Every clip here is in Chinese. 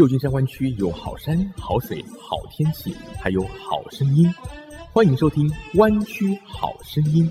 旧金山湾区有好山、好水、好天气，还有好声音。欢迎收听《湾区好声音》。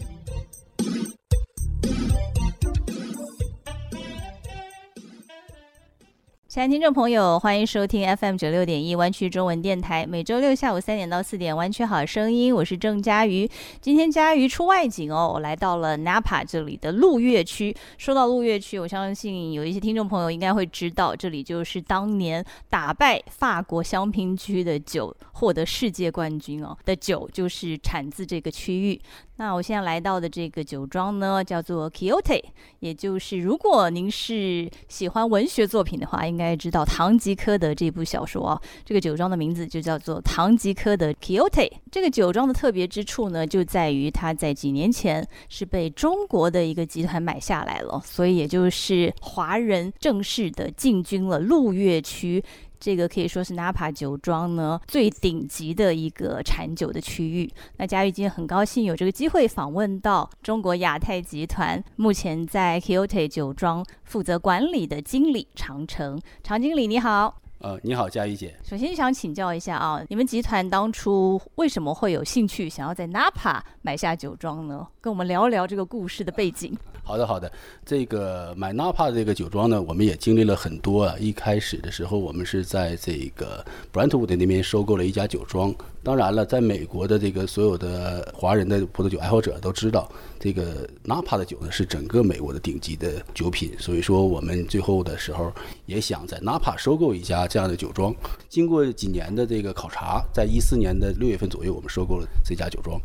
亲爱的听众朋友，欢迎收听 FM 九六点一湾区中文电台，每周六下午三点到四点，湾区好声音，我是郑佳瑜。今天佳瑜出外景哦，我来到了 Napa 这里的鹿月区。说到鹿月区，我相信有一些听众朋友应该会知道，这里就是当年打败法国香槟区的酒，获得世界冠军哦的酒，就是产自这个区域。那我现在来到的这个酒庄呢，叫做 Kyoto，也就是如果您是喜欢文学作品的话，应该该知道《堂吉诃德》这部小说啊。这个酒庄的名字就叫做堂吉诃德 Kyoto。这个酒庄的特别之处呢，就在于它在几年前是被中国的一个集团买下来了，所以也就是华人正式的进军了鹿月区。这个可以说是 Napa 酒庄呢最顶级的一个产酒的区域。那嘉玉今天很高兴有这个机会访问到中国亚太集团目前在 Kyoto 酒庄负责管理的经理长城。常经理你好。呃，你好，佳怡姐。首先想请教一下啊，你们集团当初为什么会有兴趣想要在 Napa 买下酒庄呢？跟我们聊聊这个故事的背景。好的，好的。这个买 Napa 这个酒庄呢，我们也经历了很多啊。一开始的时候，我们是在这个 Brentwood 那边收购了一家酒庄。当然了，在美国的这个所有的华人的葡萄酒爱好者都知道，这个 Napa 的酒呢是整个美国的顶级的酒品。所以说，我们最后的时候也想在 Napa 收购一家这样的酒庄。经过几年的这个考察，在一四年的六月份左右，我们收购了这家酒庄。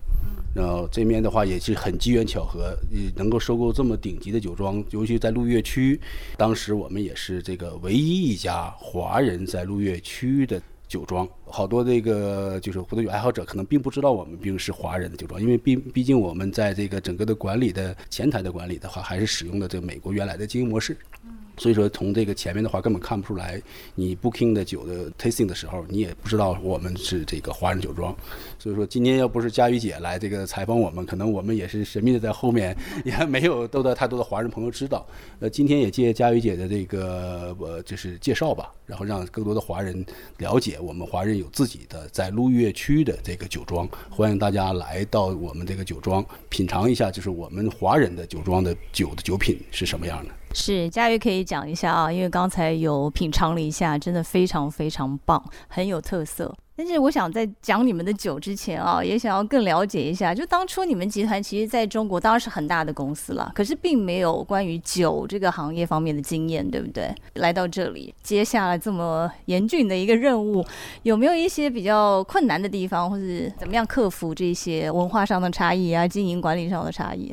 然后这边的话也是很机缘巧合，能够收购这么顶级的酒庄，尤其在鹿月区，当时我们也是这个唯一一家华人在鹿月区的酒庄。好多这个就是葡萄酒爱好者可能并不知道我们并是华人的酒庄，因为毕毕竟我们在这个整个的管理的前台的管理的话，还是使用的这个美国原来的经营模式。所以说，从这个前面的话根本看不出来，你 booking 的酒的 tasting 的时候，你也不知道我们是这个华人酒庄。所以说，今天要不是佳宇姐来这个采访我们，可能我们也是神秘的在后面，也没有得到太多的华人朋友知道。呃，今天也借佳宇姐的这个呃就是介绍吧，然后让更多的华人了解我们华人有自己的在路月区的这个酒庄。欢迎大家来到我们这个酒庄品尝一下，就是我们华人的酒庄的酒的酒品是什么样的。是佳玉可以讲一下啊，因为刚才有品尝了一下，真的非常非常棒，很有特色。但是我想在讲你们的酒之前啊，也想要更了解一下，就当初你们集团其实在中国当然是很大的公司了，可是并没有关于酒这个行业方面的经验，对不对？来到这里接下来这么严峻的一个任务，有没有一些比较困难的地方，或是怎么样克服这些文化上的差异啊，经营管理上的差异？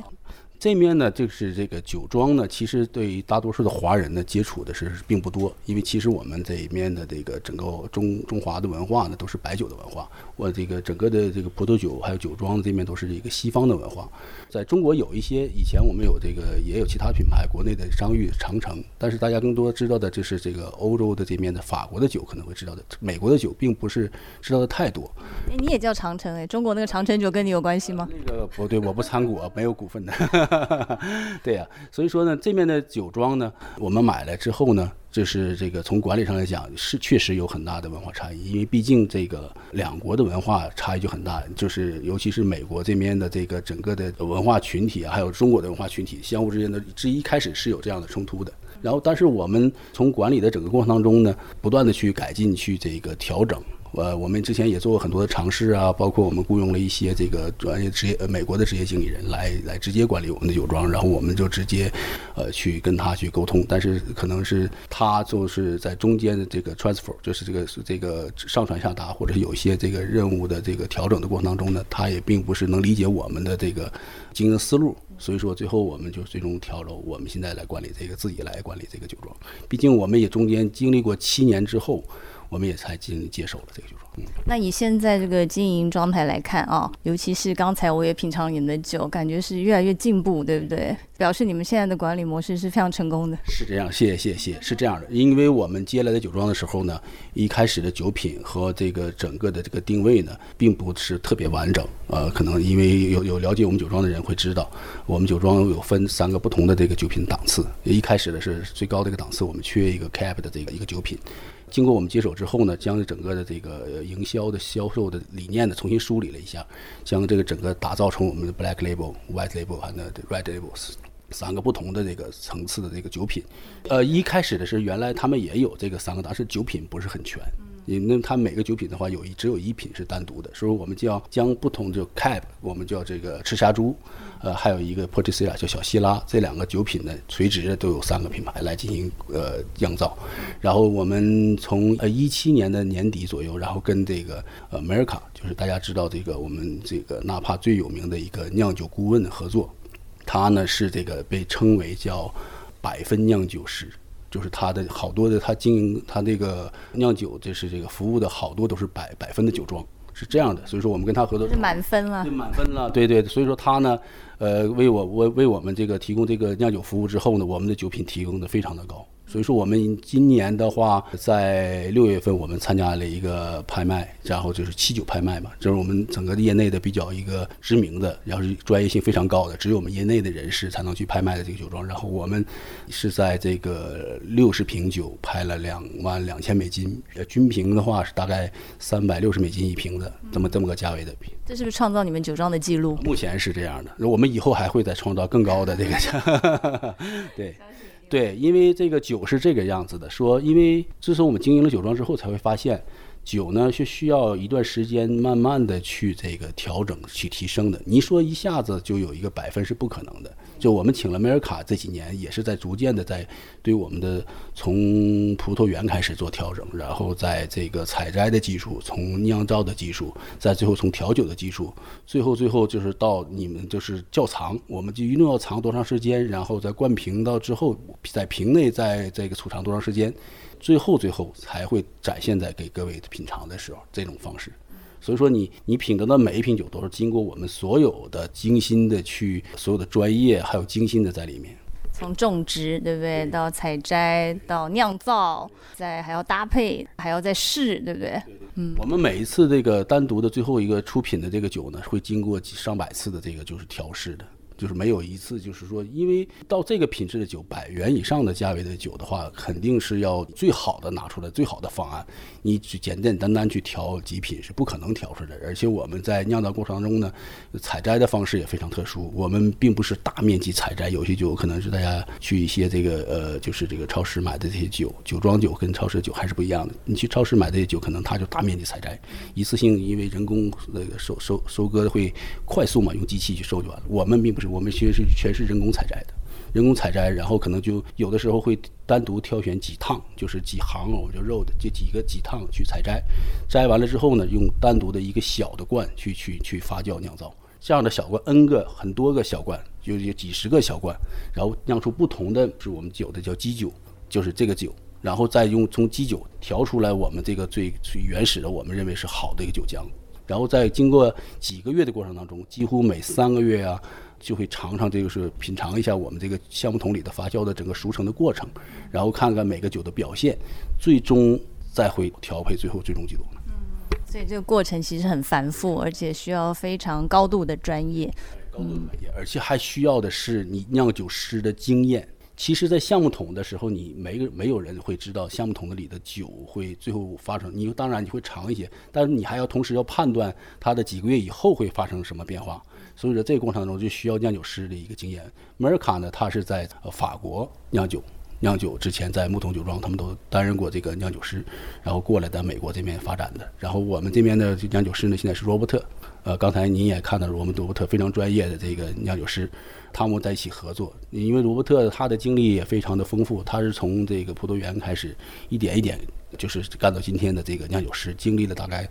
这面呢，就是这个酒庄呢，其实对于大多数的华人呢，接触的是并不多，因为其实我们这一面的这个整个中中华的文化呢，都是白酒的文化。我这个整个的这个葡萄酒还有酒庄这面都是一个西方的文化。在中国有一些以前我们有这个也有其他品牌，国内的商誉长城，但是大家更多知道的就是这个欧洲的这面的法国的酒可能会知道的，美国的酒并不是知道的太多。哎，你也叫长城哎？中国那个长城酒跟你有关系吗？那个不对，我不参股，没有股份的。对呀，所以说呢，这面的酒庄呢，我们买来之后呢，就是这个从管理上来讲是确实有很大的文化差异，因为毕竟这个两国的文化差异就很大，就是尤其是美国这边的这个整个的文化群体啊，还有中国的文化群体相互之间的，这一开始是有这样的冲突的。然后，但是我们从管理的整个过程当中呢，不断的去改进，去这个调整。呃，我们之前也做过很多的尝试啊，包括我们雇佣了一些这个专业职业呃美国的职业经理人来来直接管理我们的酒庄，然后我们就直接呃去跟他去沟通，但是可能是他就是在中间的这个 transfer，就是这个这个上传下达，或者有一些这个任务的这个调整的过程当中呢，他也并不是能理解我们的这个经营思路，所以说最后我们就最终调了，我们现在来管理这个自己来管理这个酒庄，毕竟我们也中间经历过七年之后。我们也才进接手了这个酒庄。嗯，那以现在这个经营状态来看啊，尤其是刚才我也品尝你们的酒，感觉是越来越进步，对不对？表示你们现在的管理模式是非常成功的。是这样，谢谢谢谢，是这样的。因为我们接来的酒庄的时候呢，一开始的酒品和这个整个的这个定位呢，并不是特别完整。呃，可能因为有有了解我们酒庄的人会知道，我们酒庄有分三个不同的这个酒品档次。一开始的是最高的一个档次，我们缺一个 Cap 的这个一个酒品。经过我们接手之后呢，将整个的这个营销的销售的理念呢重新梳理了一下，将这个整个打造成我们的 Black Label、White Label 和那 Red Labels 三个不同的这个层次的这个酒品。呃，一开始的是原来他们也有这个三个，但是酒品不是很全。因为它每个酒品的话，有一只有一品是单独的，所以我们就要将不同就 Cab，我们叫这个赤霞珠，呃，还有一个 Portishead 叫小希拉，这两个酒品呢，垂直的都有三个品牌来进行呃酿造。然后我们从呃一七年的年底左右，然后跟这个呃 America，就是大家知道这个我们这个纳帕最有名的一个酿酒顾问合作，他呢是这个被称为叫百分酿酒师。就是他的好多的，他经营他那个酿酒，就是这个服务的好多都是百百分的酒庄，是这样的。所以说我们跟他合作是满分了，对满分了，对对。所以说他呢，呃，为我为为我们这个提供这个酿酒服务之后呢，我们的酒品提供的非常的高。所以说，我们今年的话，在六月份我们参加了一个拍卖，然后就是七九拍卖嘛，这是我们整个业内的比较一个知名的，然后是专业性非常高的，只有我们业内的人士才能去拍卖的这个酒庄。然后我们是在这个六十瓶酒拍了两万两千美金，呃，均瓶的话是大概三百六十美金一瓶的，这么这么个价位的瓶。这是不是创造你们酒庄的记录？目前是这样的，我们以后还会再创造更高的这个价。对。对，因为这个酒是这个样子的，说，因为自从我们经营了酒庄之后，才会发现。酒呢是需要一段时间慢慢的去这个调整去提升的。你说一下子就有一个百分是不可能的。就我们请了梅尔卡这几年也是在逐渐的在对我们的从葡萄园开始做调整，然后在这个采摘的技术，从酿造的技术，在最后从调酒的技术，最后最后就是到你们就是窖藏，我们就一定要藏多长时间，然后在灌瓶到之后，在瓶内在这个储藏多长时间。最后，最后才会展现在给各位品尝的时候，这种方式。所以说，你你品得的每一瓶酒都是经过我们所有的精心的去，所有的专业还有精心的在里面。从种植，对不对？到采摘，到酿造，再还要搭配，还要再试，对不对？嗯。我们每一次这个单独的最后一个出品的这个酒呢，会经过上百次的这个就是调试的。就是没有一次，就是说，因为到这个品质的酒，百元以上的价位的酒的话，肯定是要最好的拿出来，最好的方案。你只简简单单去调极品是不可能调出来的。而且我们在酿造过程当中呢，采摘的方式也非常特殊。我们并不是大面积采摘，有些酒可能是大家去一些这个呃，就是这个超市买的这些酒，酒庄酒跟超市酒还是不一样的。你去超市买这些酒，可能它就大面积采摘，一次性因为人工那个收收收割会快速嘛，用机器去收就完了。我们并不是。我们其实是全是人工采摘的，人工采摘，然后可能就有的时候会单独挑选几趟，就是几行，我就肉的这几个几趟去采摘，摘完了之后呢，用单独的一个小的罐去去去发酵酿造，这样的小罐 N 个很多个小罐，就有几十个小罐，然后酿出不同的，是我们酒的叫基酒，就是这个酒，然后再用从基酒调出来我们这个最最原始的，我们认为是好的一个酒浆，然后在经过几个月的过程当中，几乎每三个月啊。就会尝尝这个是品尝一下我们这个橡木桶里的发酵的整个熟成的过程，然后看看每个酒的表现，最终再会调配最后最终记录。嗯，所以这个过程其实很繁复，而且需要非常高度的专业。高度的专业，而且还需要的是你酿酒师的经验。其实，在橡木桶的时候，你没个没有人会知道橡木桶子里的酒会最后发生。你当然你会尝一些，但是你还要同时要判断它的几个月以后会发生什么变化。所以说，这个过程当中就需要酿酒师的一个经验。梅尔卡呢，他是在法国酿酒，酿酒之前在木桶酒庄，他们都担任过这个酿酒师，然后过来在美国这边发展的。然后我们这边的酿酒师呢，现在是罗伯特。呃，刚才您也看到了，我们罗伯特非常专业的这个酿酒师，他们在一起合作。因为罗伯特他的经历也非常的丰富，他是从这个葡萄园开始，一点一点就是干到今天的这个酿酒师，经历了大概。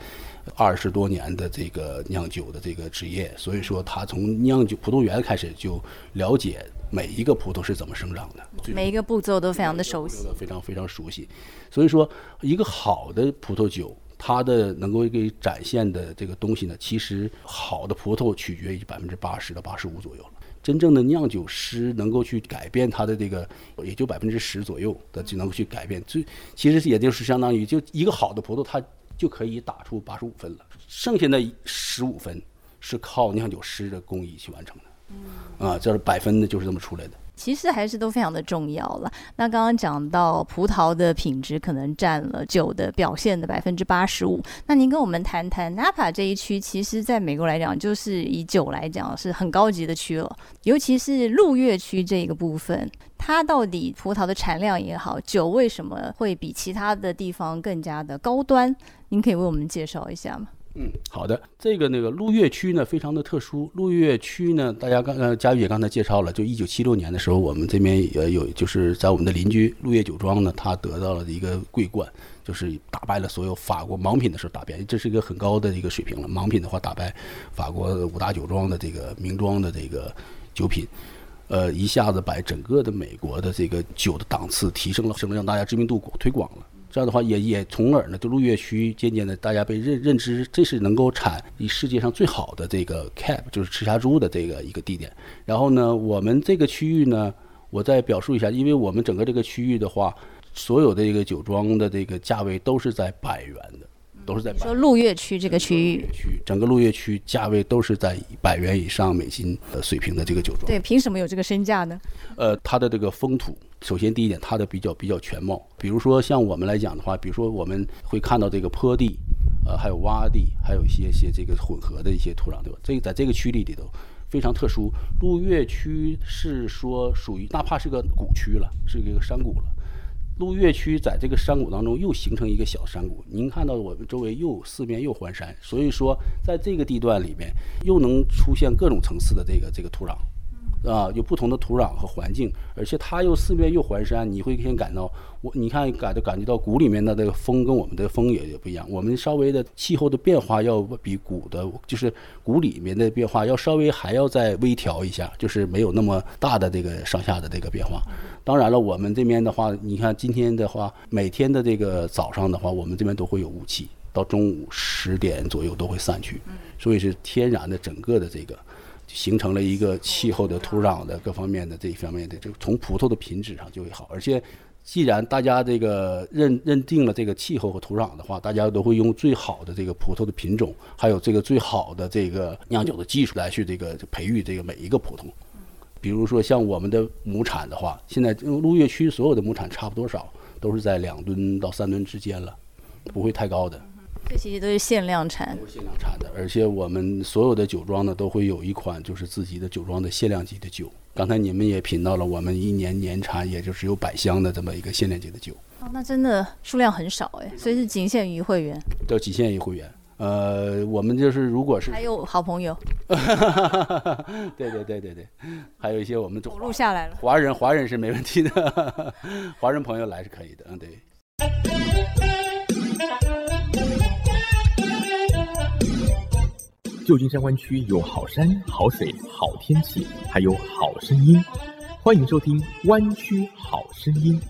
二十多年的这个酿酒的这个职业，所以说他从酿酒葡萄园开始就了解每一个葡萄是怎么生长的，每一个步骤都非常的熟悉，非常非常熟悉。所以说，一个好的葡萄酒，它的能够给展现的这个东西呢，其实好的葡萄取决于百分之八十到八十五左右了。真正的酿酒师能够去改变它的这个，也就百分之十左右的就能够去改变。最其实也就是相当于就一个好的葡萄，它。就可以打出八十五分了，剩下的十五分是靠酿酒师的工艺去完成的。嗯，啊，这是百分的，就是这么出来的。其实还是都非常的重要了。那刚刚讲到葡萄的品质可能占了酒的表现的百分之八十五，那您跟我们谈谈 Napa 这一区，其实在美国来讲，就是以酒来讲是很高级的区了，尤其是路月区这个部分，它到底葡萄的产量也好，酒为什么会比其他的地方更加的高端？您可以为我们介绍一下吗？嗯，好的，这个那个鹿月区呢，非常的特殊。鹿月区呢，大家刚呃，佳玉也刚才介绍了，就一九七六年的时候，我们这边也有，就是在我们的邻居鹿月酒庄呢，他得到了一个桂冠，就是打败了所有法国盲品的时候打败，这是一个很高的一个水平了。盲品的话，打败法国五大酒庄的这个名庄的这个酒品，呃，一下子把整个的美国的这个酒的档次提升了，升了，让大家知名度推广了。这样的话，也也从而呢，就鹿月区渐渐的，大家被认认知，这是能够产以世界上最好的这个 cab，就是赤霞珠的这个一个地点。然后呢，我们这个区域呢，我再表述一下，因为我们整个这个区域的话，所有的这个酒庄的这个价位都是在百元的，都是在百说鹿月区这个区域，区整个鹿月区价位都是在百元以上美金的水平的这个酒庄。对，凭什么有这个身价呢？呃，它的这个风土。首先，第一点，它的比较比较全貌。比如说，像我们来讲的话，比如说我们会看到这个坡地，呃，还有洼地，还有一些些这个混合的一些土壤，对吧？这个在这个区域里头非常特殊。鹿月区是说属于，哪怕是个谷区了，是一个山谷了。鹿月区在这个山谷当中又形成一个小山谷。您看到我们周围又四面又环山，所以说在这个地段里面又能出现各种层次的这个这个土壤。啊，有不同的土壤和环境，而且它又四面又环山，你会先感到我，你看感就感觉到谷里面的这个风跟我们的风也也不一样。我们稍微的气候的变化要比谷的，就是谷里面的变化要稍微还要再微调一下，就是没有那么大的这个上下的这个变化。当然了，我们这边的话，你看今天的话，每天的这个早上的话，我们这边都会有雾气，到中午十点左右都会散去，所以是天然的整个的这个。形成了一个气候的、土壤的各方面的这一方面的，就从葡萄的品质上就会好。而且，既然大家这个认认定了这个气候和土壤的话，大家都会用最好的这个葡萄的品种，还有这个最好的这个酿酒的技术来去这个培育这个每一个葡萄。比如说像我们的亩产的话，现在鹿月区所有的亩产差不多少，都是在两吨到三吨之间了，不会太高的。这些都是限量产，都是限量产的，而且我们所有的酒庄呢，都会有一款就是自己的酒庄的限量级的酒。刚才你们也品到了，我们一年年产也就只有百箱的这么一个限量级的酒。哦，那真的数量很少哎，所以是仅限于会员。叫仅限于会员。呃，我们就是如果是还有好朋友，对对对对对，还有一些我们走录下来了。华人华人是没问题的，华人朋友来是可以的。嗯，对。旧金山湾区有好山好水好天气，还有好声音，欢迎收听《湾区好声音》。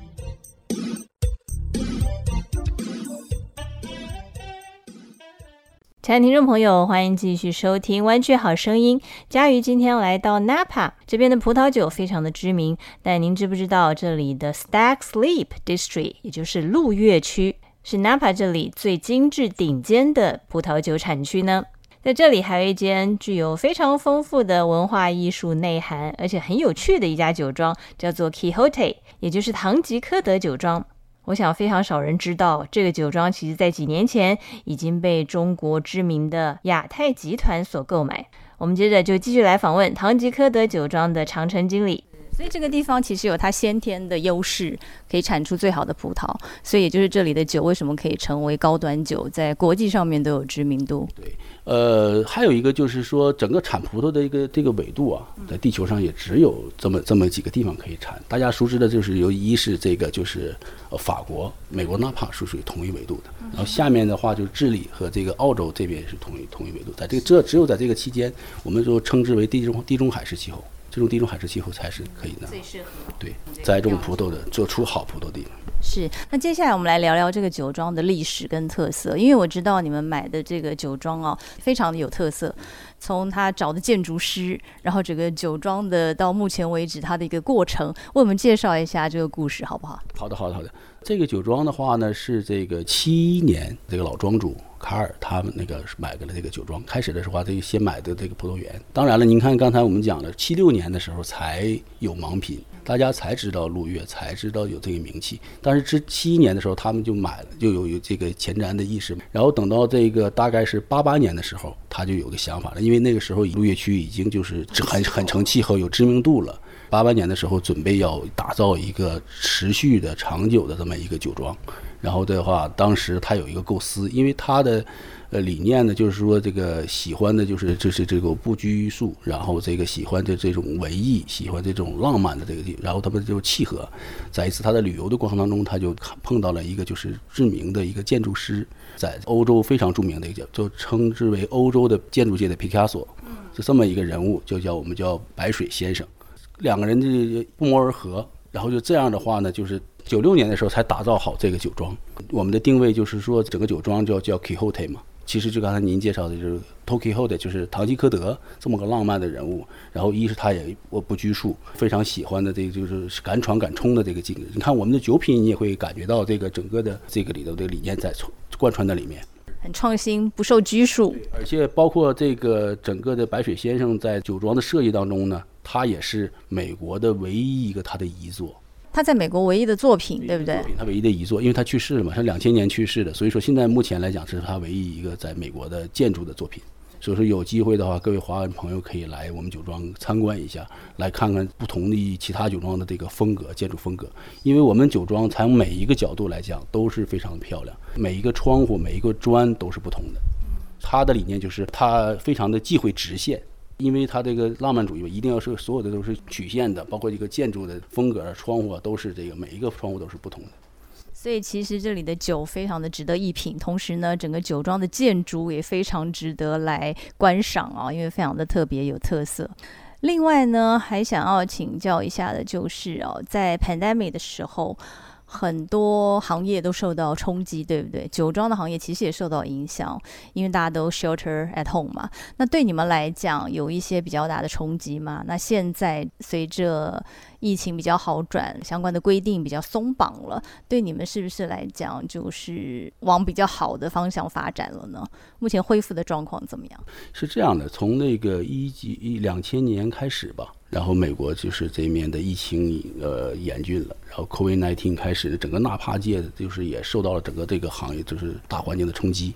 亲爱的听众朋友，欢迎继续收听《湾区好声音》。佳瑜今天来到 Napa 这边的葡萄酒非常的知名，但您知不知道这里的 Stag's Leap District，也就是鹿月区，是 Napa 这里最精致顶尖的葡萄酒产区呢？在这里还有一间具有非常丰富的文化艺术内涵，而且很有趣的一家酒庄，叫做 Quixote，也就是唐吉诃德酒庄。我想非常少人知道，这个酒庄其实在几年前已经被中国知名的亚太集团所购买。我们接着就继续来访问唐吉诃德酒庄的长城经理。所以这个地方其实有它先天的优势，可以产出最好的葡萄。所以也就是这里的酒为什么可以成为高端酒，在国际上面都有知名度。对。呃，还有一个就是说，整个产葡萄的一个这个纬度啊，在地球上也只有这么这么几个地方可以产。大家熟知的就是由一是这个就是呃法国、美国纳帕是属于同一纬度的，然后下面的话就是智利和这个澳洲这边是同一同一纬度。在这个这只有在这个期间，我们就称之为地中地中海式气候。这种地中海式气候才是可以的，最适合对栽种葡萄的，做出好葡萄的地方。是，那接下来我们来聊聊这个酒庄的历史跟特色，因为我知道你们买的这个酒庄哦，非常的有特色。从他找的建筑师，然后整个酒庄的到目前为止它的一个过程，为我们介绍一下这个故事，好不好？好的，好的，好的。这个酒庄的话呢，是这个七一年这个老庄主卡尔他们那个买了这个酒庄。开始的时候啊，这个先买的这个葡萄园。当然了，您看刚才我们讲了，七六年的时候才有盲品，大家才知道陆月，才知道有这个名气。但是这七一年的时候，他们就买了，就有有这个前瞻的意识。然后等到这个大概是八八年的时候，他就有个想法了，因为那个时候陆月区已经就是很很成气候，有知名度了。八八年的时候，准备要打造一个持续的、长久的这么一个酒庄。然后的话，当时他有一个构思，因为他的呃理念呢，就是说这个喜欢的就是就是这个不拘束，然后这个喜欢的这种文艺，喜欢这种浪漫的这个地，然后他们就契合。在一次他的旅游的过程当中，他就碰到了一个就是知名的一个建筑师，在欧洲非常著名的一个叫就称之为欧洲的建筑界的皮卡索，就这么一个人物，就叫我们叫白水先生。两个人就不谋而合，然后就这样的话呢，就是九六年的时候才打造好这个酒庄。我们的定位就是说，整个酒庄叫叫 Quixote 嘛，其实就刚才您介绍的就是 t o k i h o t e 就是堂吉诃德这么个浪漫的人物。然后一是他也我不拘束，非常喜欢的这个就是敢闯敢冲的这个精神。你看我们的酒品，你也会感觉到这个整个的这个里头的理念在贯穿在里面，很创新，不受拘束。而且包括这个整个的白水先生在酒庄的设计当中呢。他也是美国的唯一一个他的遗作，他在美国唯一的作品，对不对？他唯一的遗作，因为他去世了嘛，他两千年去世的，所以说现在目前来讲是他唯一一个在美国的建筑的作品。所以说有机会的话，各位华人朋友可以来我们酒庄参观一下，来看看不同的其他酒庄的这个风格建筑风格。因为我们酒庄从每一个角度来讲都是非常漂亮，每一个窗户每一个砖都是不同的。他的理念就是他非常的忌讳直线。因为它这个浪漫主义吧，一定要是所有的都是曲线的，包括一个建筑的风格、窗户啊，都是这个每一个窗户都是不同的。所以其实这里的酒非常的值得一品，同时呢，整个酒庄的建筑也非常值得来观赏啊，因为非常的特别有特色。另外呢，还想要请教一下的就是哦，在 pandemic 的时候。很多行业都受到冲击，对不对？酒庄的行业其实也受到影响，因为大家都 shelter at home 嘛。那对你们来讲，有一些比较大的冲击吗？那现在随着疫情比较好转，相关的规定比较松绑了，对你们是不是来讲就是往比较好的方向发展了呢？目前恢复的状况怎么样？是这样的，从那个一几一两千年开始吧。然后美国就是这面的疫情呃严峻了，然后 COVID-19 开始，整个纳帕界就是也受到了整个这个行业就是大环境的冲击。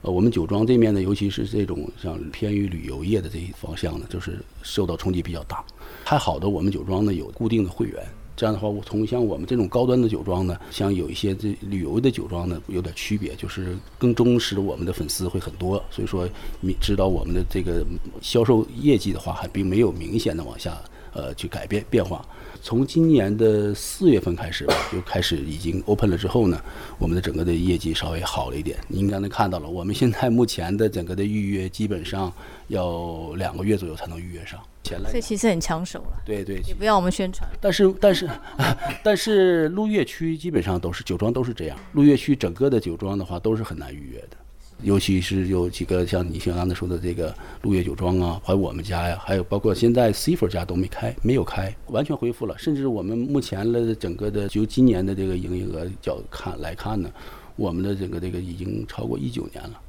呃，我们酒庄这面呢，尤其是这种像偏于旅游业的这一方向呢，就是受到冲击比较大。还好的，我们酒庄呢有固定的会员。这样的话，我从像我们这种高端的酒庄呢，像有一些这旅游的酒庄呢，有点区别，就是更忠实我们的粉丝会很多，所以说你知道我们的这个销售业绩的话，还并没有明显的往下呃去改变变化。从今年的四月份开始吧，就开始已经 open 了之后呢，我们的整个的业绩稍微好了一点。您刚才看到了，我们现在目前的整个的预约基本上要两个月左右才能预约上。所以其实很抢手了。对对，也不要我们宣传。但是但是 但是陆月区基本上都是酒庄都是这样，陆月区整个的酒庄的话都是很难预约的。尤其是有几个像你像刚才说的这个陆月酒庄啊，还有我们家呀，还有包括现在 C 佛家都没开，没有开，完全恢复了。甚至我们目前的整个的就今年的这个营业额角看来看呢，我们的整个这个已经超过一九年了。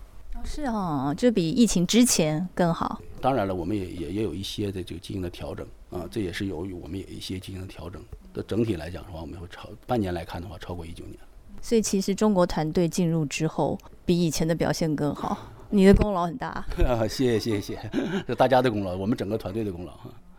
是哦，这比疫情之前更好。当然了，我们也也也有一些的这个进行了调整啊，这也是由于我们也一些进行了调整的整体来讲的话，我们会超半年来看的话，超过一九年。所以其实中国团队进入之后，比以前的表现更好。你的功劳很大，谢谢谢谢，是大家的功劳，我们整个团队的功劳。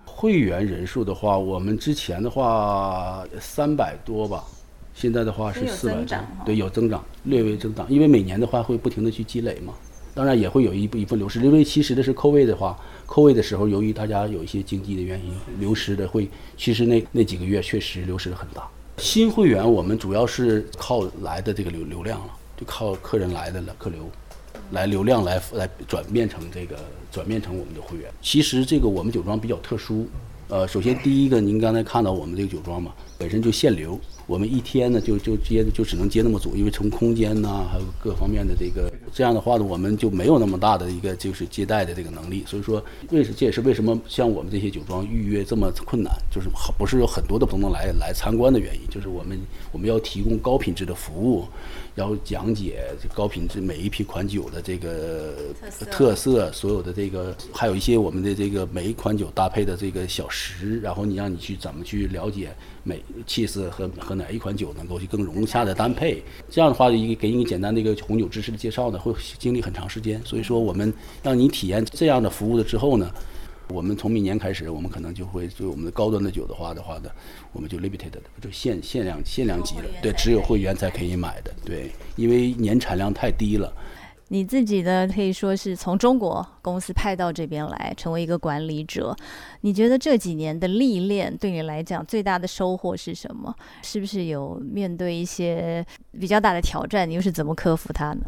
会员人数的话，我们之前的话三百多吧，现在的话是四百多，对，有增长，略微增长，因为每年的话会不停的去积累嘛，当然也会有一部一部分流失，因为其实的是扣位的话，扣位的时候，由于大家有一些经济的原因，流失的会，其实那那几个月确实流失的很大。新会员我们主要是靠来的这个流流量了，靠客人来的了客流，来流量来来转变成这个转变成我们的会员。其实这个我们酒庄比较特殊，呃，首先第一个，您刚才看到我们这个酒庄嘛，本身就限流。我们一天呢就就接就只能接那么足，因为从空间呐还有各方面的这个这样的话呢，我们就没有那么大的一个就是接待的这个能力。所以说，为这也是为什么像我们这些酒庄预约这么困难，就是不是有很多的朋友来来参观的原因，就是我们我们要提供高品质的服务，要讲解高品质每一批款酒的这个特色，所有的这个还有一些我们的这个每一款酒搭配的这个小食，然后你让你去怎么去了解。每气势和和哪一款酒能够去更融洽的搭配，这样的话，一个给你简单的一个红酒知识的介绍呢，会经历很长时间。所以说，我们让你体验这样的服务了之后呢，我们从明年开始，我们可能就会对我们的高端的酒的话的话呢，我们就 limited 的，就限限量限量级了，对，只有会员才可以买的，对，因为年产量太低了。你自己呢，可以说是从中国公司派到这边来，成为一个管理者。你觉得这几年的历练对你来讲最大的收获是什么？是不是有面对一些比较大的挑战？你又是怎么克服它呢？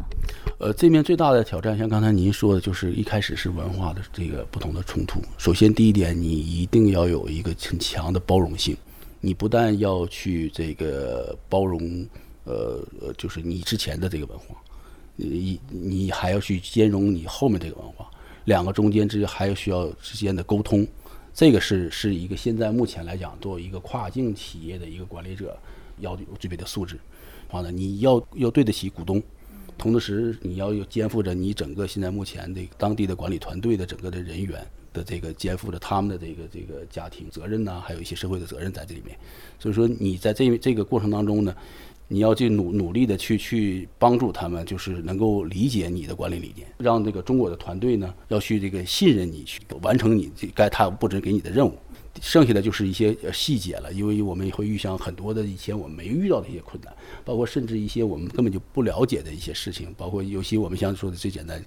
呃，这面最大的挑战，像刚才您说的，就是一开始是文化的这个不同的冲突。首先，第一点，你一定要有一个很强的包容性。你不但要去这个包容，呃呃，就是你之前的这个文化。你你还要去兼容你后面这个文化，两个中间之还有需要之间的沟通，这个是是一个现在目前来讲作为一个跨境企业的一个管理者要具备的素质。完了，你要要对得起股东，同时你要有肩负着你整个现在目前的当地的管理团队的整个的人员的这个肩负着他们的这个这个家庭责任呐，还有一些社会的责任在这里面。所以说你在这这个过程当中呢。你要去努努力的去去帮助他们，就是能够理解你的管理理念，让这个中国的团队呢要去这个信任你，去完成你该他布置给你的任务。剩下的就是一些细节了，因为我们会遇上很多的以前我们没遇到的一些困难，包括甚至一些我们根本就不了解的一些事情，包括尤其我们像说的最简单。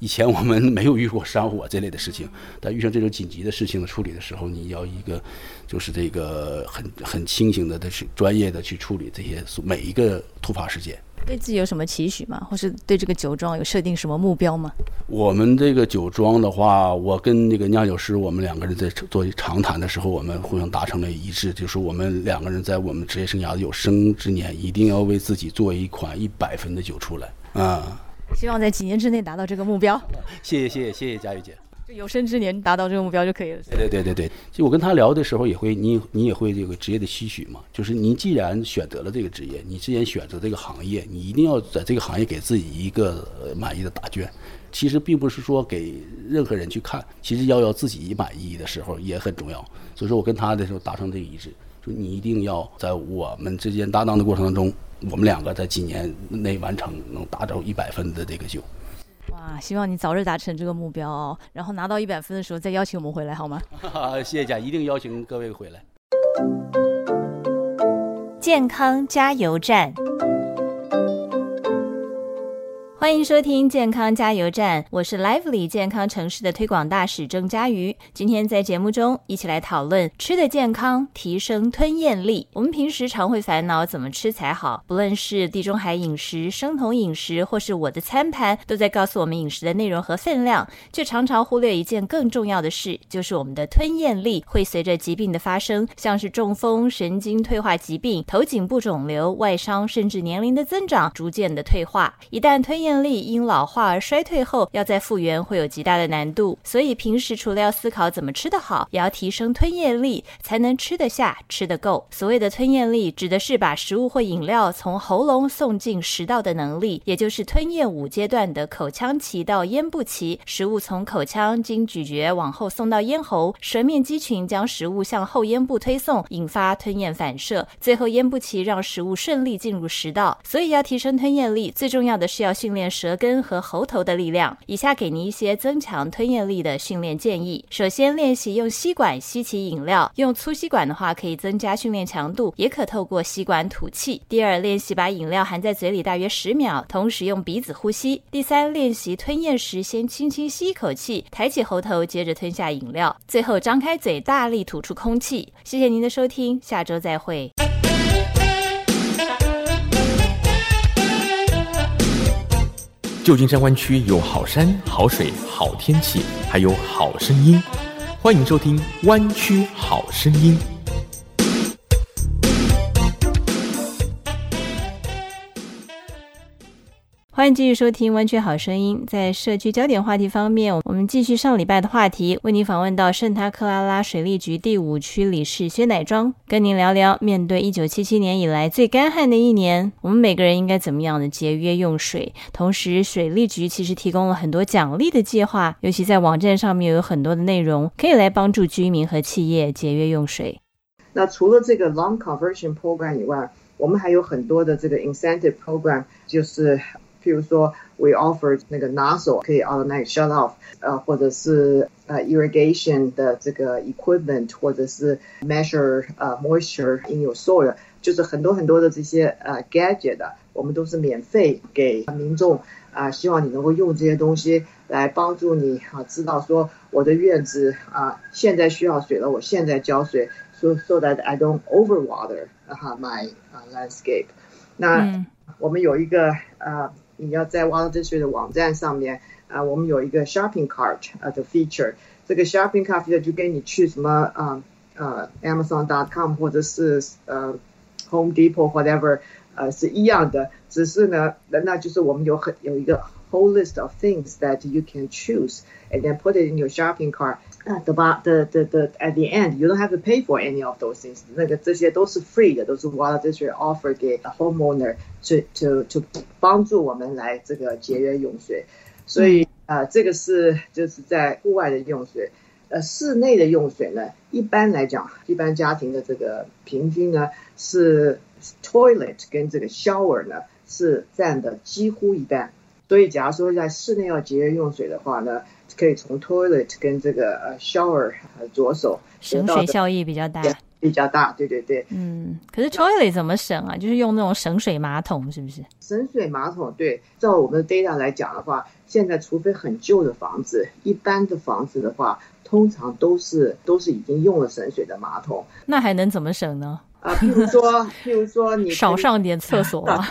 以前我们没有遇过山火这类的事情，但遇上这种紧急的事情的处理的时候，你要一个就是这个很很清醒的、的去专业的去处理这些每一个突发事件。对自己有什么期许吗？或是对这个酒庄有设定什么目标吗？我们这个酒庄的话，我跟那个酿酒师，我们两个人在做长谈的时候，我们互相达成了一致，就是我们两个人在我们职业生涯的有生之年，一定要为自己做一款一百分的酒出来啊。希望在几年之内达到这个目标。谢谢谢谢谢谢佳玉姐，就有生之年达到这个目标就可以了。对对对对对，就我跟他聊的时候，也会你你也会这个职业的期许嘛，就是您既然选择了这个职业，你既然选择这个行业，你一定要在这个行业给自己一个满意的答卷。其实并不是说给任何人去看，其实要要自己满意的时候也很重要。所以说我跟他的时候达成这个一致，说你一定要在我们之间搭档的过程当中。我们两个在几年内完成，能达到一百分的这个酒。哇，希望你早日达成这个目标哦！然后拿到一百分的时候再邀请我们回来好吗？谢谢家，一定邀请各位回来。健康加油站。欢迎收听健康加油站，我是 Lively 健康城市的推广大使郑佳瑜。今天在节目中一起来讨论吃的健康，提升吞咽力。我们平时常会烦恼怎么吃才好，不论是地中海饮食、生酮饮食，或是我的餐盘，都在告诉我们饮食的内容和分量，却常常忽略一件更重要的事，就是我们的吞咽力会随着疾病的发生，像是中风、神经退化疾病、头颈部肿瘤、外伤，甚至年龄的增长，逐渐的退化。一旦吞咽咽力因老化而衰退后，要再复原会有极大的难度。所以平时除了要思考怎么吃得好，也要提升吞咽力，才能吃得下、吃得够。所谓的吞咽力，指的是把食物或饮料从喉咙送进食道的能力，也就是吞咽五阶段的口腔期到咽部期。食物从口腔经咀嚼往后送到咽喉，舌面肌群将食物向后咽部推送，引发吞咽反射，最后咽部期让食物顺利进入食道。所以要提升吞咽力，最重要的是要训练。舌根和喉头的力量。以下给您一些增强吞咽力的训练建议。首先，练习用吸管吸起饮料。用粗吸管的话，可以增加训练强度，也可透过吸管吐气。第二，练习把饮料含在嘴里大约十秒，同时用鼻子呼吸。第三，练习吞咽时先轻轻吸一口气，抬起喉头，接着吞下饮料。最后，张开嘴，大力吐出空气。谢谢您的收听，下周再会。旧金山湾区有好山好水好天气，还有好声音。欢迎收听《湾区好声音》。欢迎继续收听《湾区好声音》。在社区焦点话题方面，我们继续上礼拜的话题，为您访问到圣塔克拉拉水利局第五区理事薛乃庄，跟您聊聊面对一九七七年以来最干旱的一年，我们每个人应该怎么样的节约用水。同时，水利局其实提供了很多奖励的计划，尤其在网站上面有很多的内容，可以来帮助居民和企业节约用水。那除了这个 long conversion program 以外，我们还有很多的这个 incentive program，就是譬如说，we offer 那个 nozzle 可以 automatic shut off，呃，或者是呃 irrigation 的这个 equipment，或者是 measure 呃 moisture in your soil，就是很多很多的这些呃 gadget 的，我们都是免费给民众啊，希望你能够用这些东西来帮助你啊，知道说我的院子啊现在需要水了，我现在浇水，so so that I don't overwater 哈 my landscape。那我们有一个呃。 你要在 Water District 的网站上面啊，我们有一个 Shopping Cart 啊的 feature。这个 Shopping Cart feature 就跟你去什么啊呃 Amazon.com 或者是呃 Home Depot whatever 呃是一样的，只是呢，那就是我们有很有一个 whole list of things that you can choose and then put it in your shopping cart. At the the the the at the end, you don't have to pay for any of those things. 那个这些都是 free 的，都是 Water District offer 给 homeowner to to to 帮助我们来这个节约用水。所以啊，这个是就是在户外的用水。呃，室内的用水呢，一般来讲，一般家庭的这个平均呢是 toilet 跟这个 shower 呢是占的几乎一半。所以，假如说在室内要节约用水的话呢， 可以从 toilet 跟这个呃 shower 着手，省水效益比较大，比较大，对对对。嗯，可是 toilet 怎么省啊？就是用那种省水马桶，是不是？省水马桶，对。照我们的 data 来讲的话，现在除非很旧的房子，一般的房子的话，通常都是都是已经用了省水的马桶。那还能怎么省呢？啊，譬如说，譬如说你 少上点厕所啊。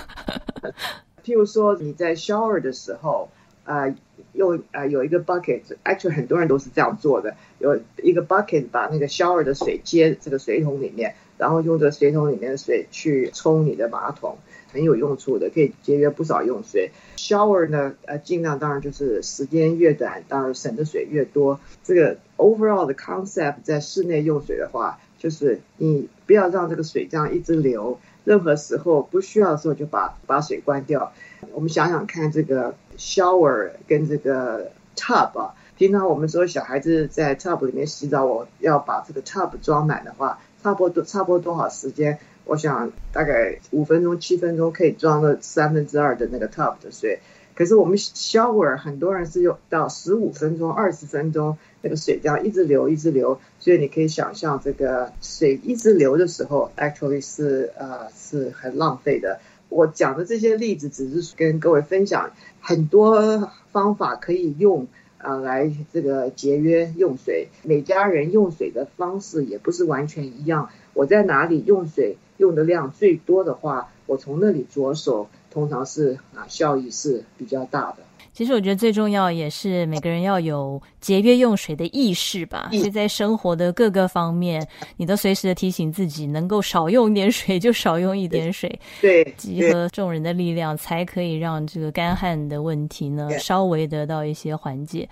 譬如说你在 shower 的时候，呃，用呃有一个 bucket，actually 很多人都是这样做的，有一个 bucket 把那个 shower 的水接这个水桶里面，然后用这水桶里面的水去冲你的马桶，很有用处的，可以节约不少用水。shower 呢，呃，尽量当然就是时间越短，当然省的水越多。这个 overall 的 concept 在室内用水的话，就是你不要让这个水这样一直流。任何时候不需要的时候就把把水关掉。我们想想看，这个 shower 跟这个 tub 啊，平常我们说小孩子在 tub 里面洗澡，我要把这个 tub 装满的话，差不多差不多多少时间？我想大概五分钟、七分钟可以装了三分之二的那个 tub 的水。可是我们 shower 很多人是用到十五分钟、二十分钟，那个水这样一直流、一直流，所以你可以想象这个水一直流的时候，actually 是呃是很浪费的。我讲的这些例子只是跟各位分享很多方法可以用啊来这个节约用水。每家人用水的方式也不是完全一样。我在哪里用水用的量最多的话，我从那里着手。通常是啊，效益是比较大的。其实我觉得最重要也是每个人要有节约用水的意识吧。所以在生活的各个方面，你都随时的提醒自己，能够少用一点水就少用一点水。对，集合众人的力量，才可以让这个干旱的问题呢稍微得到一些缓解。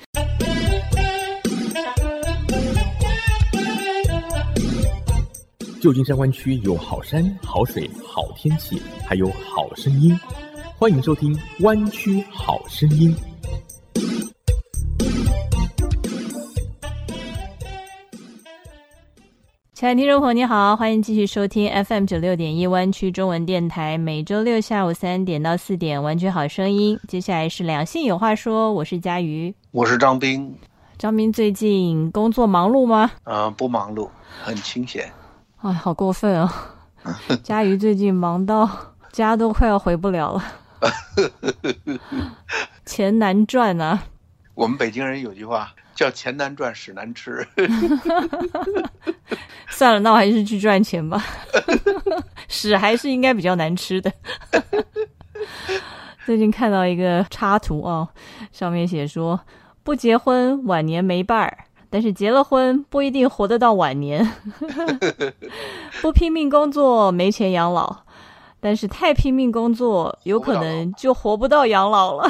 旧金山湾区有好山、好水、好天气，还有好声音。欢迎收听《弯曲好声音》。亲爱的听众朋友，你好，欢迎继续收听 FM 九六点一湾区中文电台，每周六下午三点到四点《弯曲好声音》。接下来是两性有话说，我是佳瑜，我是张斌。张斌最近工作忙碌吗？呃，不忙碌，很清闲。哎，好过分啊！佳瑜最近忙到家都快要回不了了，钱难赚啊！我们北京人有句话叫“钱难赚，屎难吃”。算了，那我还是去赚钱吧。屎还是应该比较难吃的。最近看到一个插图啊，上面写说：“不结婚，晚年没伴儿。”但是结了婚不一定活得到晚年，不拼命工作没钱养老，但是太拼命工作有可能就活不到养老了。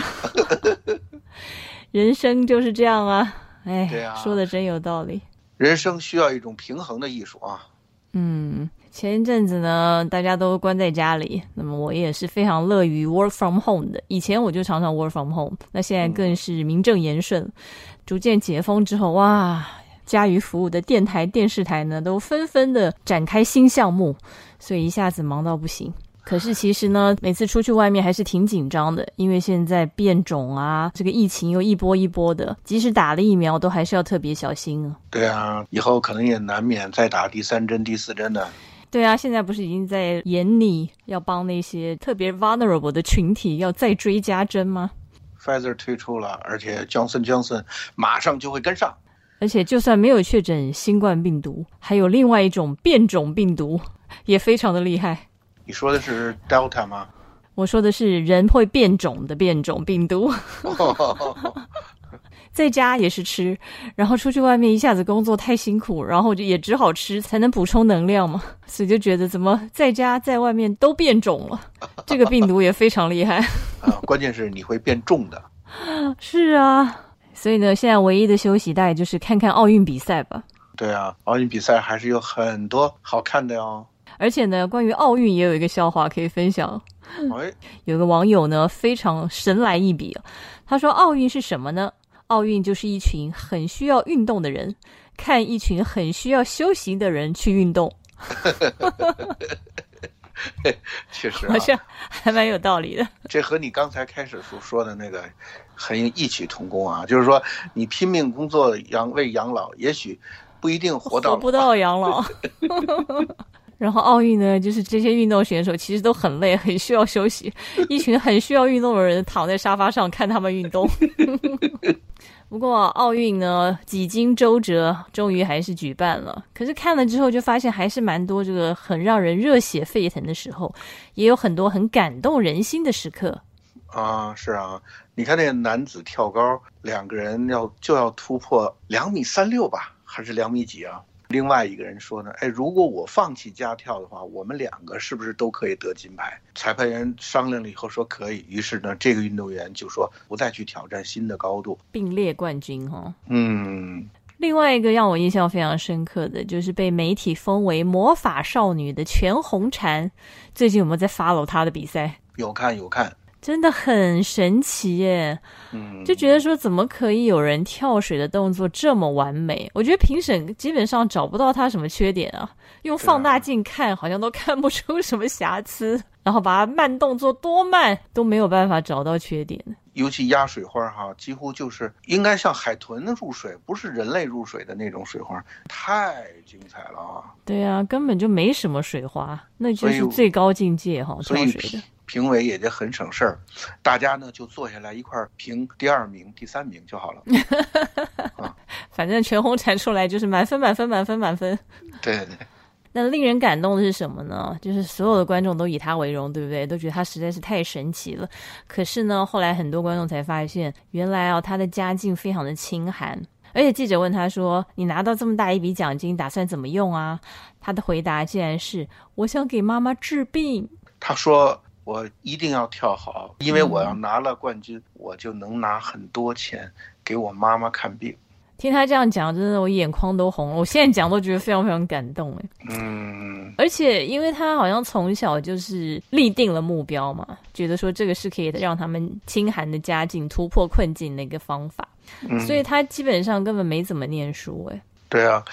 人生就是这样啊，哎，说的真有道理。人生需要一种平衡的艺术啊。嗯，前一阵子呢，大家都关在家里，那么我也是非常乐于 work from home 的。以前我就常常 work from home，那现在更是名正言顺。逐渐解封之后，哇，家瑜服务的电台、电视台呢，都纷纷的展开新项目，所以一下子忙到不行。可是其实呢，每次出去外面还是挺紧张的，因为现在变种啊，这个疫情又一波一波的，即使打了疫苗，都还是要特别小心啊。对啊，以后可能也难免再打第三针、第四针的。对啊，现在不是已经在严拟要帮那些特别 vulnerable 的群体要再追加针吗？Pfizer 推出了，而且 Johnson Johnson 马上就会跟上。而且就算没有确诊新冠病毒，还有另外一种变种病毒，也非常的厉害。你说的是 Delta 吗？我说的是人会变种的变种病毒。在家也是吃，然后出去外面一下子工作太辛苦，然后就也只好吃才能补充能量嘛。所以就觉得怎么在家在外面都变种了，这个病毒也非常厉害。啊，关键是你会变重的。是啊，所以呢，现在唯一的休息带就是看看奥运比赛吧。对啊，奥运比赛还是有很多好看的哟。而且呢，关于奥运也有一个笑话可以分享。哎，有个网友呢非常神来一笔，他说奥运是什么呢？奥运就是一群很需要运动的人，看一群很需要休息的人去运动。确实，好像还蛮有道理的。这和你刚才开始所说的那个很异曲同工啊，就是说你拼命工作养为养老，也许不一定活到活不到养老。然后奥运呢，就是这些运动选手其实都很累，很需要休息。一群很需要运动的人躺在沙发上看他们运动。不过奥运呢，几经周折，终于还是举办了。可是看了之后，就发现还是蛮多这个很让人热血沸腾的时候，也有很多很感动人心的时刻。啊，是啊，你看那个男子跳高，两个人要就要突破两米三六吧，还是两米几啊？另外一个人说呢，哎，如果我放弃加跳的话，我们两个是不是都可以得金牌？裁判员商量了以后说可以，于是呢，这个运动员就说不再去挑战新的高度，并列冠军哈。嗯，另外一个让我印象非常深刻的就是被媒体封为魔法少女的全红婵，最近有没有在 follow 她的比赛？有看有看。真的很神奇耶，嗯，就觉得说怎么可以有人跳水的动作这么完美？我觉得评审基本上找不到他什么缺点啊，用放大镜看好像都看不出什么瑕疵，然后把它慢动作多慢都没有办法找到缺点。尤其压水花哈，几乎就是应该像海豚入水，不是人类入水的那种水花，太精彩了啊！对啊，根本就没什么水花，那就是最高境界哈，跳水的。评委也就很省事儿，大家呢就坐下来一块儿评第二名、第三名就好了。啊，反正全红婵出来就是满分、满分、满分、满分。对对。那令人感动的是什么呢？就是所有的观众都以他为荣，对不对？都觉得他实在是太神奇了。可是呢，后来很多观众才发现，原来啊，他的家境非常的清寒。而且记者问他说：“你拿到这么大一笔奖金，打算怎么用啊？”他的回答竟然是：“我想给妈妈治病。”他说。我一定要跳好，因为我要拿了冠军，我就能拿很多钱给我妈妈看病。听他这样讲，真的我眼眶都红了。我现在讲都觉得非常非常感动哎。嗯，而且因为他好像从小就是立定了目标嘛，觉得说这个是可以让他们清寒的家境突破困境的一个方法，所以他基本上根本没怎么念书哎。对啊，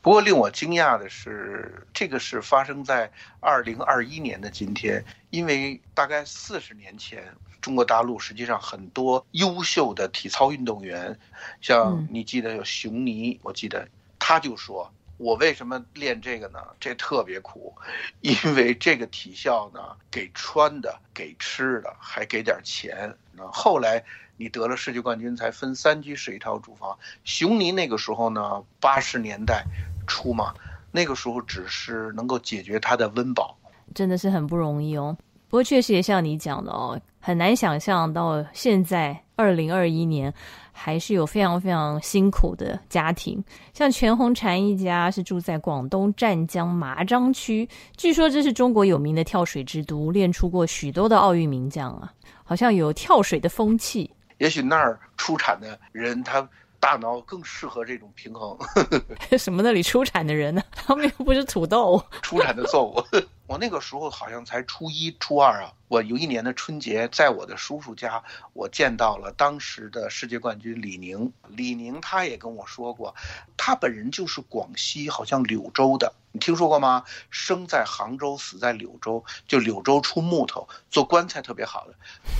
不过令我惊讶的是，这个是发生在二零二一年的今天，因为大概四十年前，中国大陆实际上很多优秀的体操运动员，像你记得有熊倪，我记得他就说，我为什么练这个呢？这特别苦，因为这个体校呢，给穿的，给吃的，还给点钱。那后来。你得了世界冠军，才分三居是一套住房。熊尼那个时候呢，八十年代初嘛，那个时候只是能够解决他的温饱，真的是很不容易哦。不过确实也像你讲的哦，很难想象到现在。二零二一年还是有非常非常辛苦的家庭，像全红婵一家是住在广东湛江麻章区，据说这是中国有名的跳水之都，练出过许多的奥运名将啊，好像有跳水的风气。也许那儿出产的人他。大脑更适合这种平衡。什么那里出产的人呢？他们又不是土豆。出产的作物。我那个时候好像才初一、初二啊。我有一年的春节，在我的叔叔家，我见到了当时的世界冠军李宁。李宁他也跟我说过，他本人就是广西，好像柳州的。你听说过吗？生在杭州，死在柳州，就柳州出木头做棺材特别好的。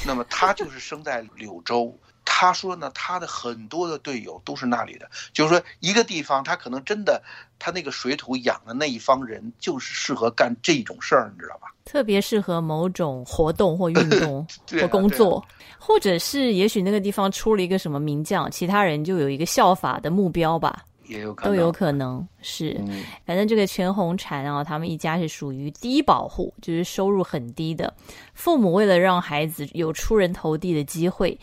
那么他就是生在柳州。他说呢，他的很多的队友都是那里的，就是说一个地方，他可能真的，他那个水土养的那一方人，就是适合干这种事儿，你知道吧？特别适合某种活动或运动 或工作，或者是也许那个地方出了一个什么名将，其他人就有一个效法的目标吧，也有都有可能是。反正这个全红婵啊，他们一家是属于低保户，就是收入很低的，父母为了让孩子有出人头地的机会。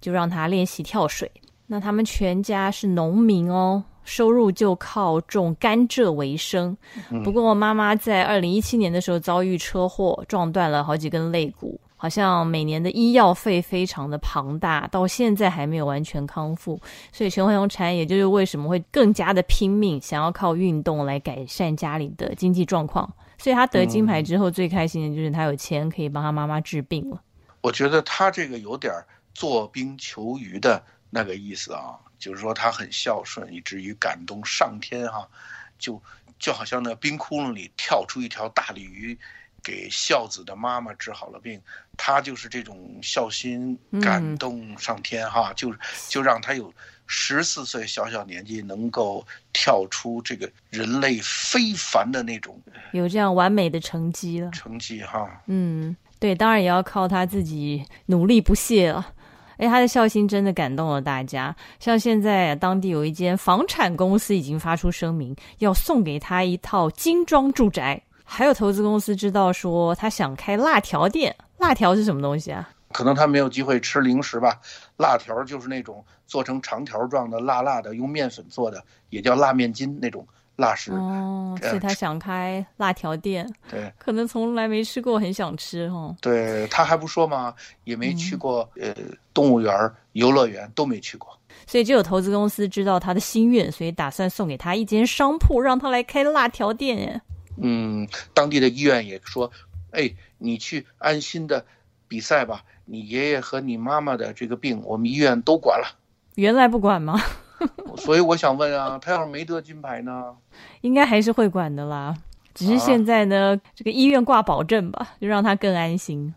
就让他练习跳水。那他们全家是农民哦，收入就靠种甘蔗为生。不过妈妈在二零一七年的时候遭遇车祸，撞断了好几根肋骨，好像每年的医药费非常的庞大，到现在还没有完全康复。所以全红婵也就是为什么会更加的拼命，想要靠运动来改善家里的经济状况。所以他得金牌之后，最开心的就是他有钱可以帮他妈妈治病了。我觉得他这个有点儿。做冰求鱼的那个意思啊，就是说他很孝顺，以至于感动上天哈，就就好像那冰窟窿里跳出一条大鲤鱼，给孝子的妈妈治好了病，他就是这种孝心感动上天哈，就就让他有十四岁小小年纪能够跳出这个人类非凡的那种，有这样完美的成绩了，成绩哈，嗯，对，当然也要靠他自己努力不懈了。哎，他的孝心真的感动了大家。像现在当地有一间房产公司已经发出声明，要送给他一套精装住宅。还有投资公司知道说他想开辣条店。辣条是什么东西啊？可能他没有机会吃零食吧。辣条就是那种做成长条状的辣辣的，用面粉做的，也叫辣面筋那种。辣食哦，所以他想开辣条店，对，可能从来没吃过，很想吃哦。对他还不说吗？也没去过，呃，动物园、游乐园都没去过。所以就有投资公司知道他的心愿，所以打算送给他一间商铺，让他来开辣条店。嗯，当地的医院也说，哎，你去安心的比赛吧，你爷爷和你妈妈的这个病，我们医院都管了。原来不管吗？所以我想问啊，他要是没得金牌呢？应该还是会管的啦，只是现在呢，这个医院挂保证吧，就让他更安心。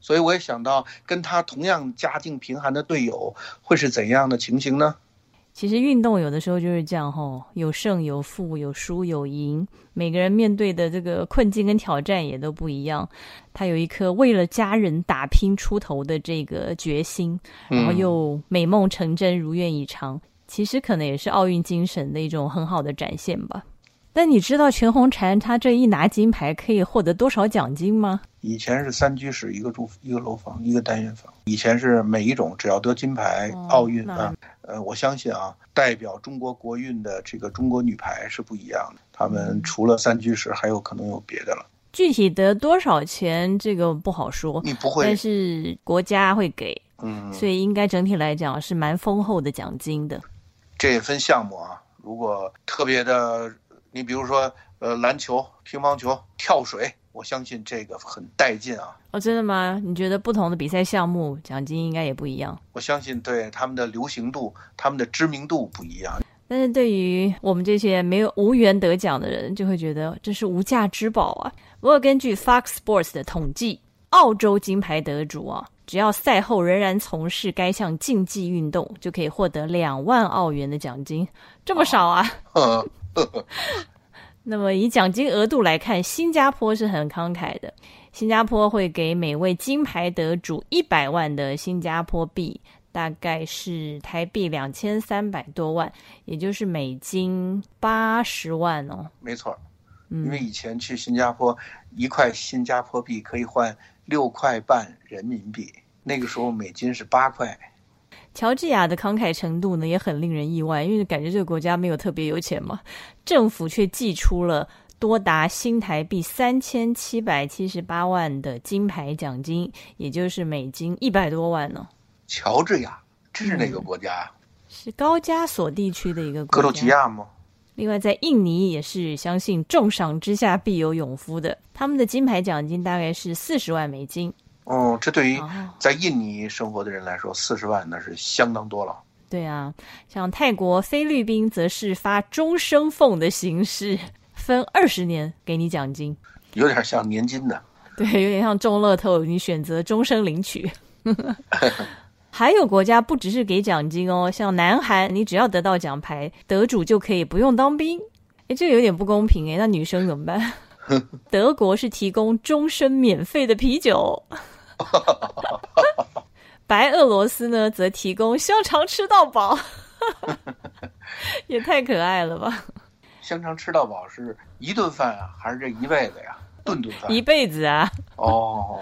所以我也想到，跟他同样家境贫寒的队友会是怎样的情形呢？其实运动有的时候就是这样吼，有胜有负，有输有赢，每个人面对的这个困境跟挑战也都不一样。他有一颗为了家人打拼出头的这个决心，然后又美梦成真，如愿以偿。其实可能也是奥运精神的一种很好的展现吧。但你知道全红婵她这一拿金牌可以获得多少奖金吗？以前是三居室一个住一个楼房一个单元房。以前是每一种只要得金牌，奥运啊，呃，我相信啊，代表中国国运的这个中国女排是不一样的。他们除了三居室，还有可能有别的了。具体得多少钱，这个不好说。你不会，但是国家会给，嗯，所以应该整体来讲是蛮丰厚的奖金的。这也分项目啊，如果特别的，你比如说，呃，篮球、乒乓球、跳水，我相信这个很带劲啊。哦，真的吗？你觉得不同的比赛项目奖金应该也不一样？我相信，对他们的流行度、他们的知名度不一样。但是对于我们这些没有无缘得奖的人，就会觉得这是无价之宝啊。不过根据 Fox Sports 的统计，澳洲金牌得主啊。只要赛后仍然从事该项竞技运动，就可以获得两万澳元的奖金，这么少啊？那么以奖金额度来看，新加坡是很慷慨的。新加坡会给每位金牌得主一百万的新加坡币，大概是台币两千三百多万，也就是美金八十万哦。没错，因为以前去新加坡，一块新加坡币可以换。六块半人民币，那个时候美金是八块，乔治亚的慷慨程度呢也很令人意外，因为感觉这个国家没有特别有钱嘛，政府却寄出了多达新台币三千七百七十八万的金牌奖金，也就是美金一百多万呢。乔治亚，这是哪个国家呀？是高加索地区的一个国格鲁吉亚吗？另外，在印尼也是相信重赏之下必有勇夫的，他们的金牌奖金大概是四十万美金。哦，这对于哦在印尼生活的人来说，四十万那是相当多了。对啊，像泰国、菲律宾则是发终生俸的形式，分二十年给你奖金。有点像年金的。对，有点像中乐透，你选择终身领取。还有国家不只是给奖金哦，像南韩，你只要得到奖牌，得主就可以不用当兵。哎，这有点不公平哎，那女生怎么办？德国是提供终身免费的啤酒，白俄罗斯呢则提供香肠吃到饱，也太可爱了吧！香肠吃到饱是一顿饭啊，还是这一辈子呀？顿顿饭一辈子啊！哦，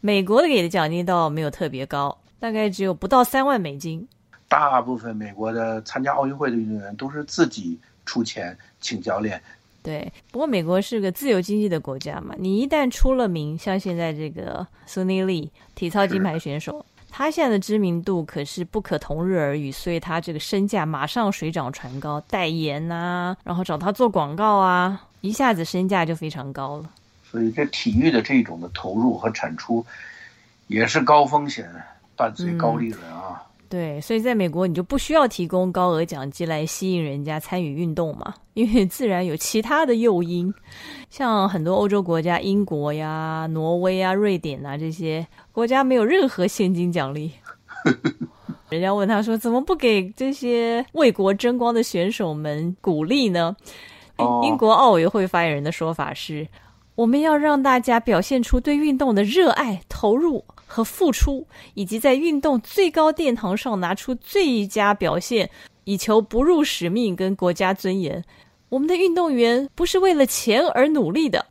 美国的给的奖金倒没有特别高，大概只有不到三万美金。大部分美国的参加奥运会的运动员都是自己出钱请教练。对，不过美国是个自由经济的国家嘛，你一旦出了名，像现在这个苏尼利体操金牌选手，他现在的知名度可是不可同日而语，所以他这个身价马上水涨船高，代言呐、然后找他做广告啊，一下子身价就非常高了。所以这体育的这种的投入和产出，也是高风险伴随高利润啊。对，所以在美国你就不需要提供高额奖金来吸引人家参与运动嘛，因为自然有其他的诱因，像很多欧洲国家，英国呀、挪威啊、瑞典啊这些国家没有任何现金奖励。人家问他说：“怎么不给这些为国争光的选手们鼓励呢？”哦英国奥委会发言人的说法是：“我们要让大家表现出对运动的热爱、投入和付出，以及在运动最高殿堂上拿出最佳表现，以求不辱使命跟国家尊严。我们的运动员不是为了钱而努力的，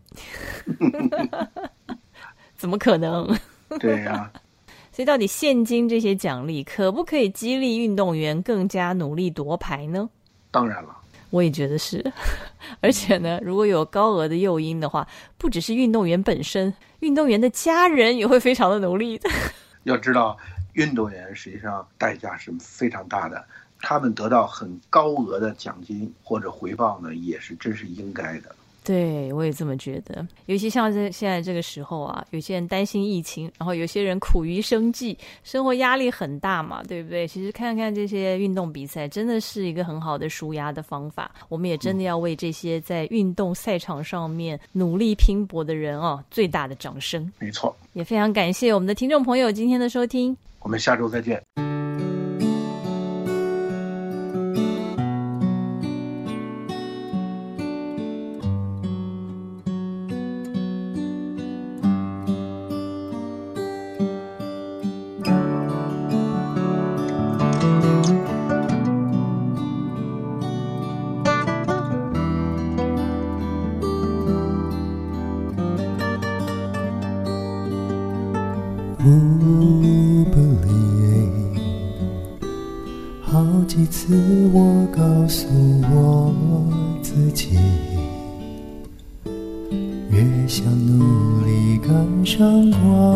怎么可能？对呀、所以，到底现金这些奖励可不可以激励运动员更加努力夺牌呢？当然了，我也觉得是，而且呢，如果有高额的诱因的话，不只是运动员本身，运动员的家人也会非常的努力。要知道，运动员实际上代价是非常大的，他们得到很高额的奖金或者回报呢，也是真是应该的。对，我也这么觉得。尤其像这现在这个时候啊，有些人担心疫情，然后有些人苦于生计，生活压力很大嘛，对不对？其实看看这些运动比赛，真的是一个很好的舒压的方法。我们也真的要为这些在运动赛场上面努力拼搏的人哦，最大的掌声。没错，也非常感谢我们的听众朋友今天的收听。我们下周再见。诉我自己，越想努力赶上光。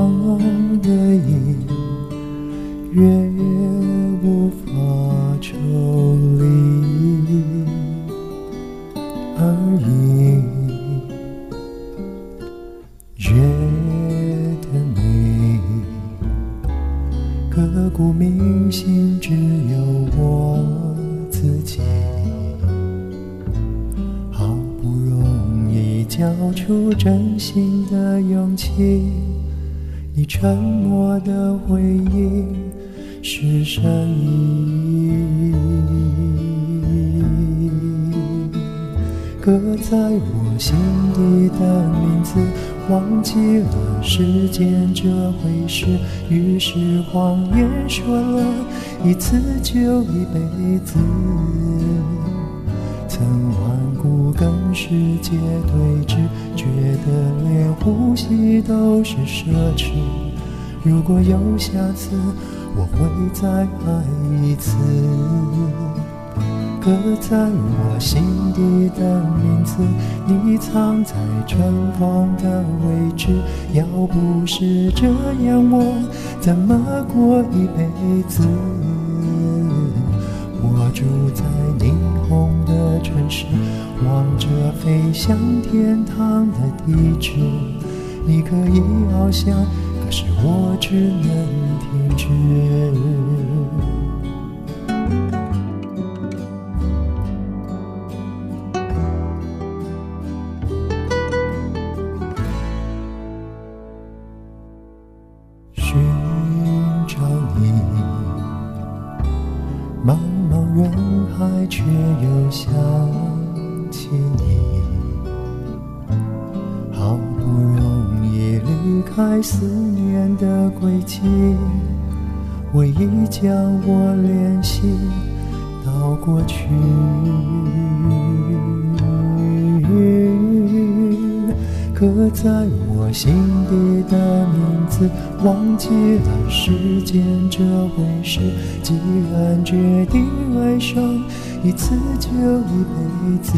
记了时间这回事，于是谎言说了一次就一辈子。曾顽固跟世界对峙，觉得连呼吸都是奢侈。如果有下次，我会再爱一次。刻在我心底的名字，你藏在春风的位要不是这样，我怎么过一辈子？我住在霓虹的城市，望着飞向天堂的地址。你可以翱翔，可是我只能停止。却又想起你，好不容易离开思念的轨迹，唯一将我联系到过去。刻在我心底的名字，忘记了时间这回事。既然决定爱上一次就一辈子，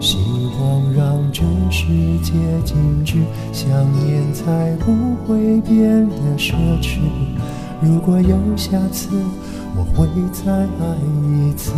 希望让这世界静止，想念才不会变得奢侈。如果有下次，我会再爱一次。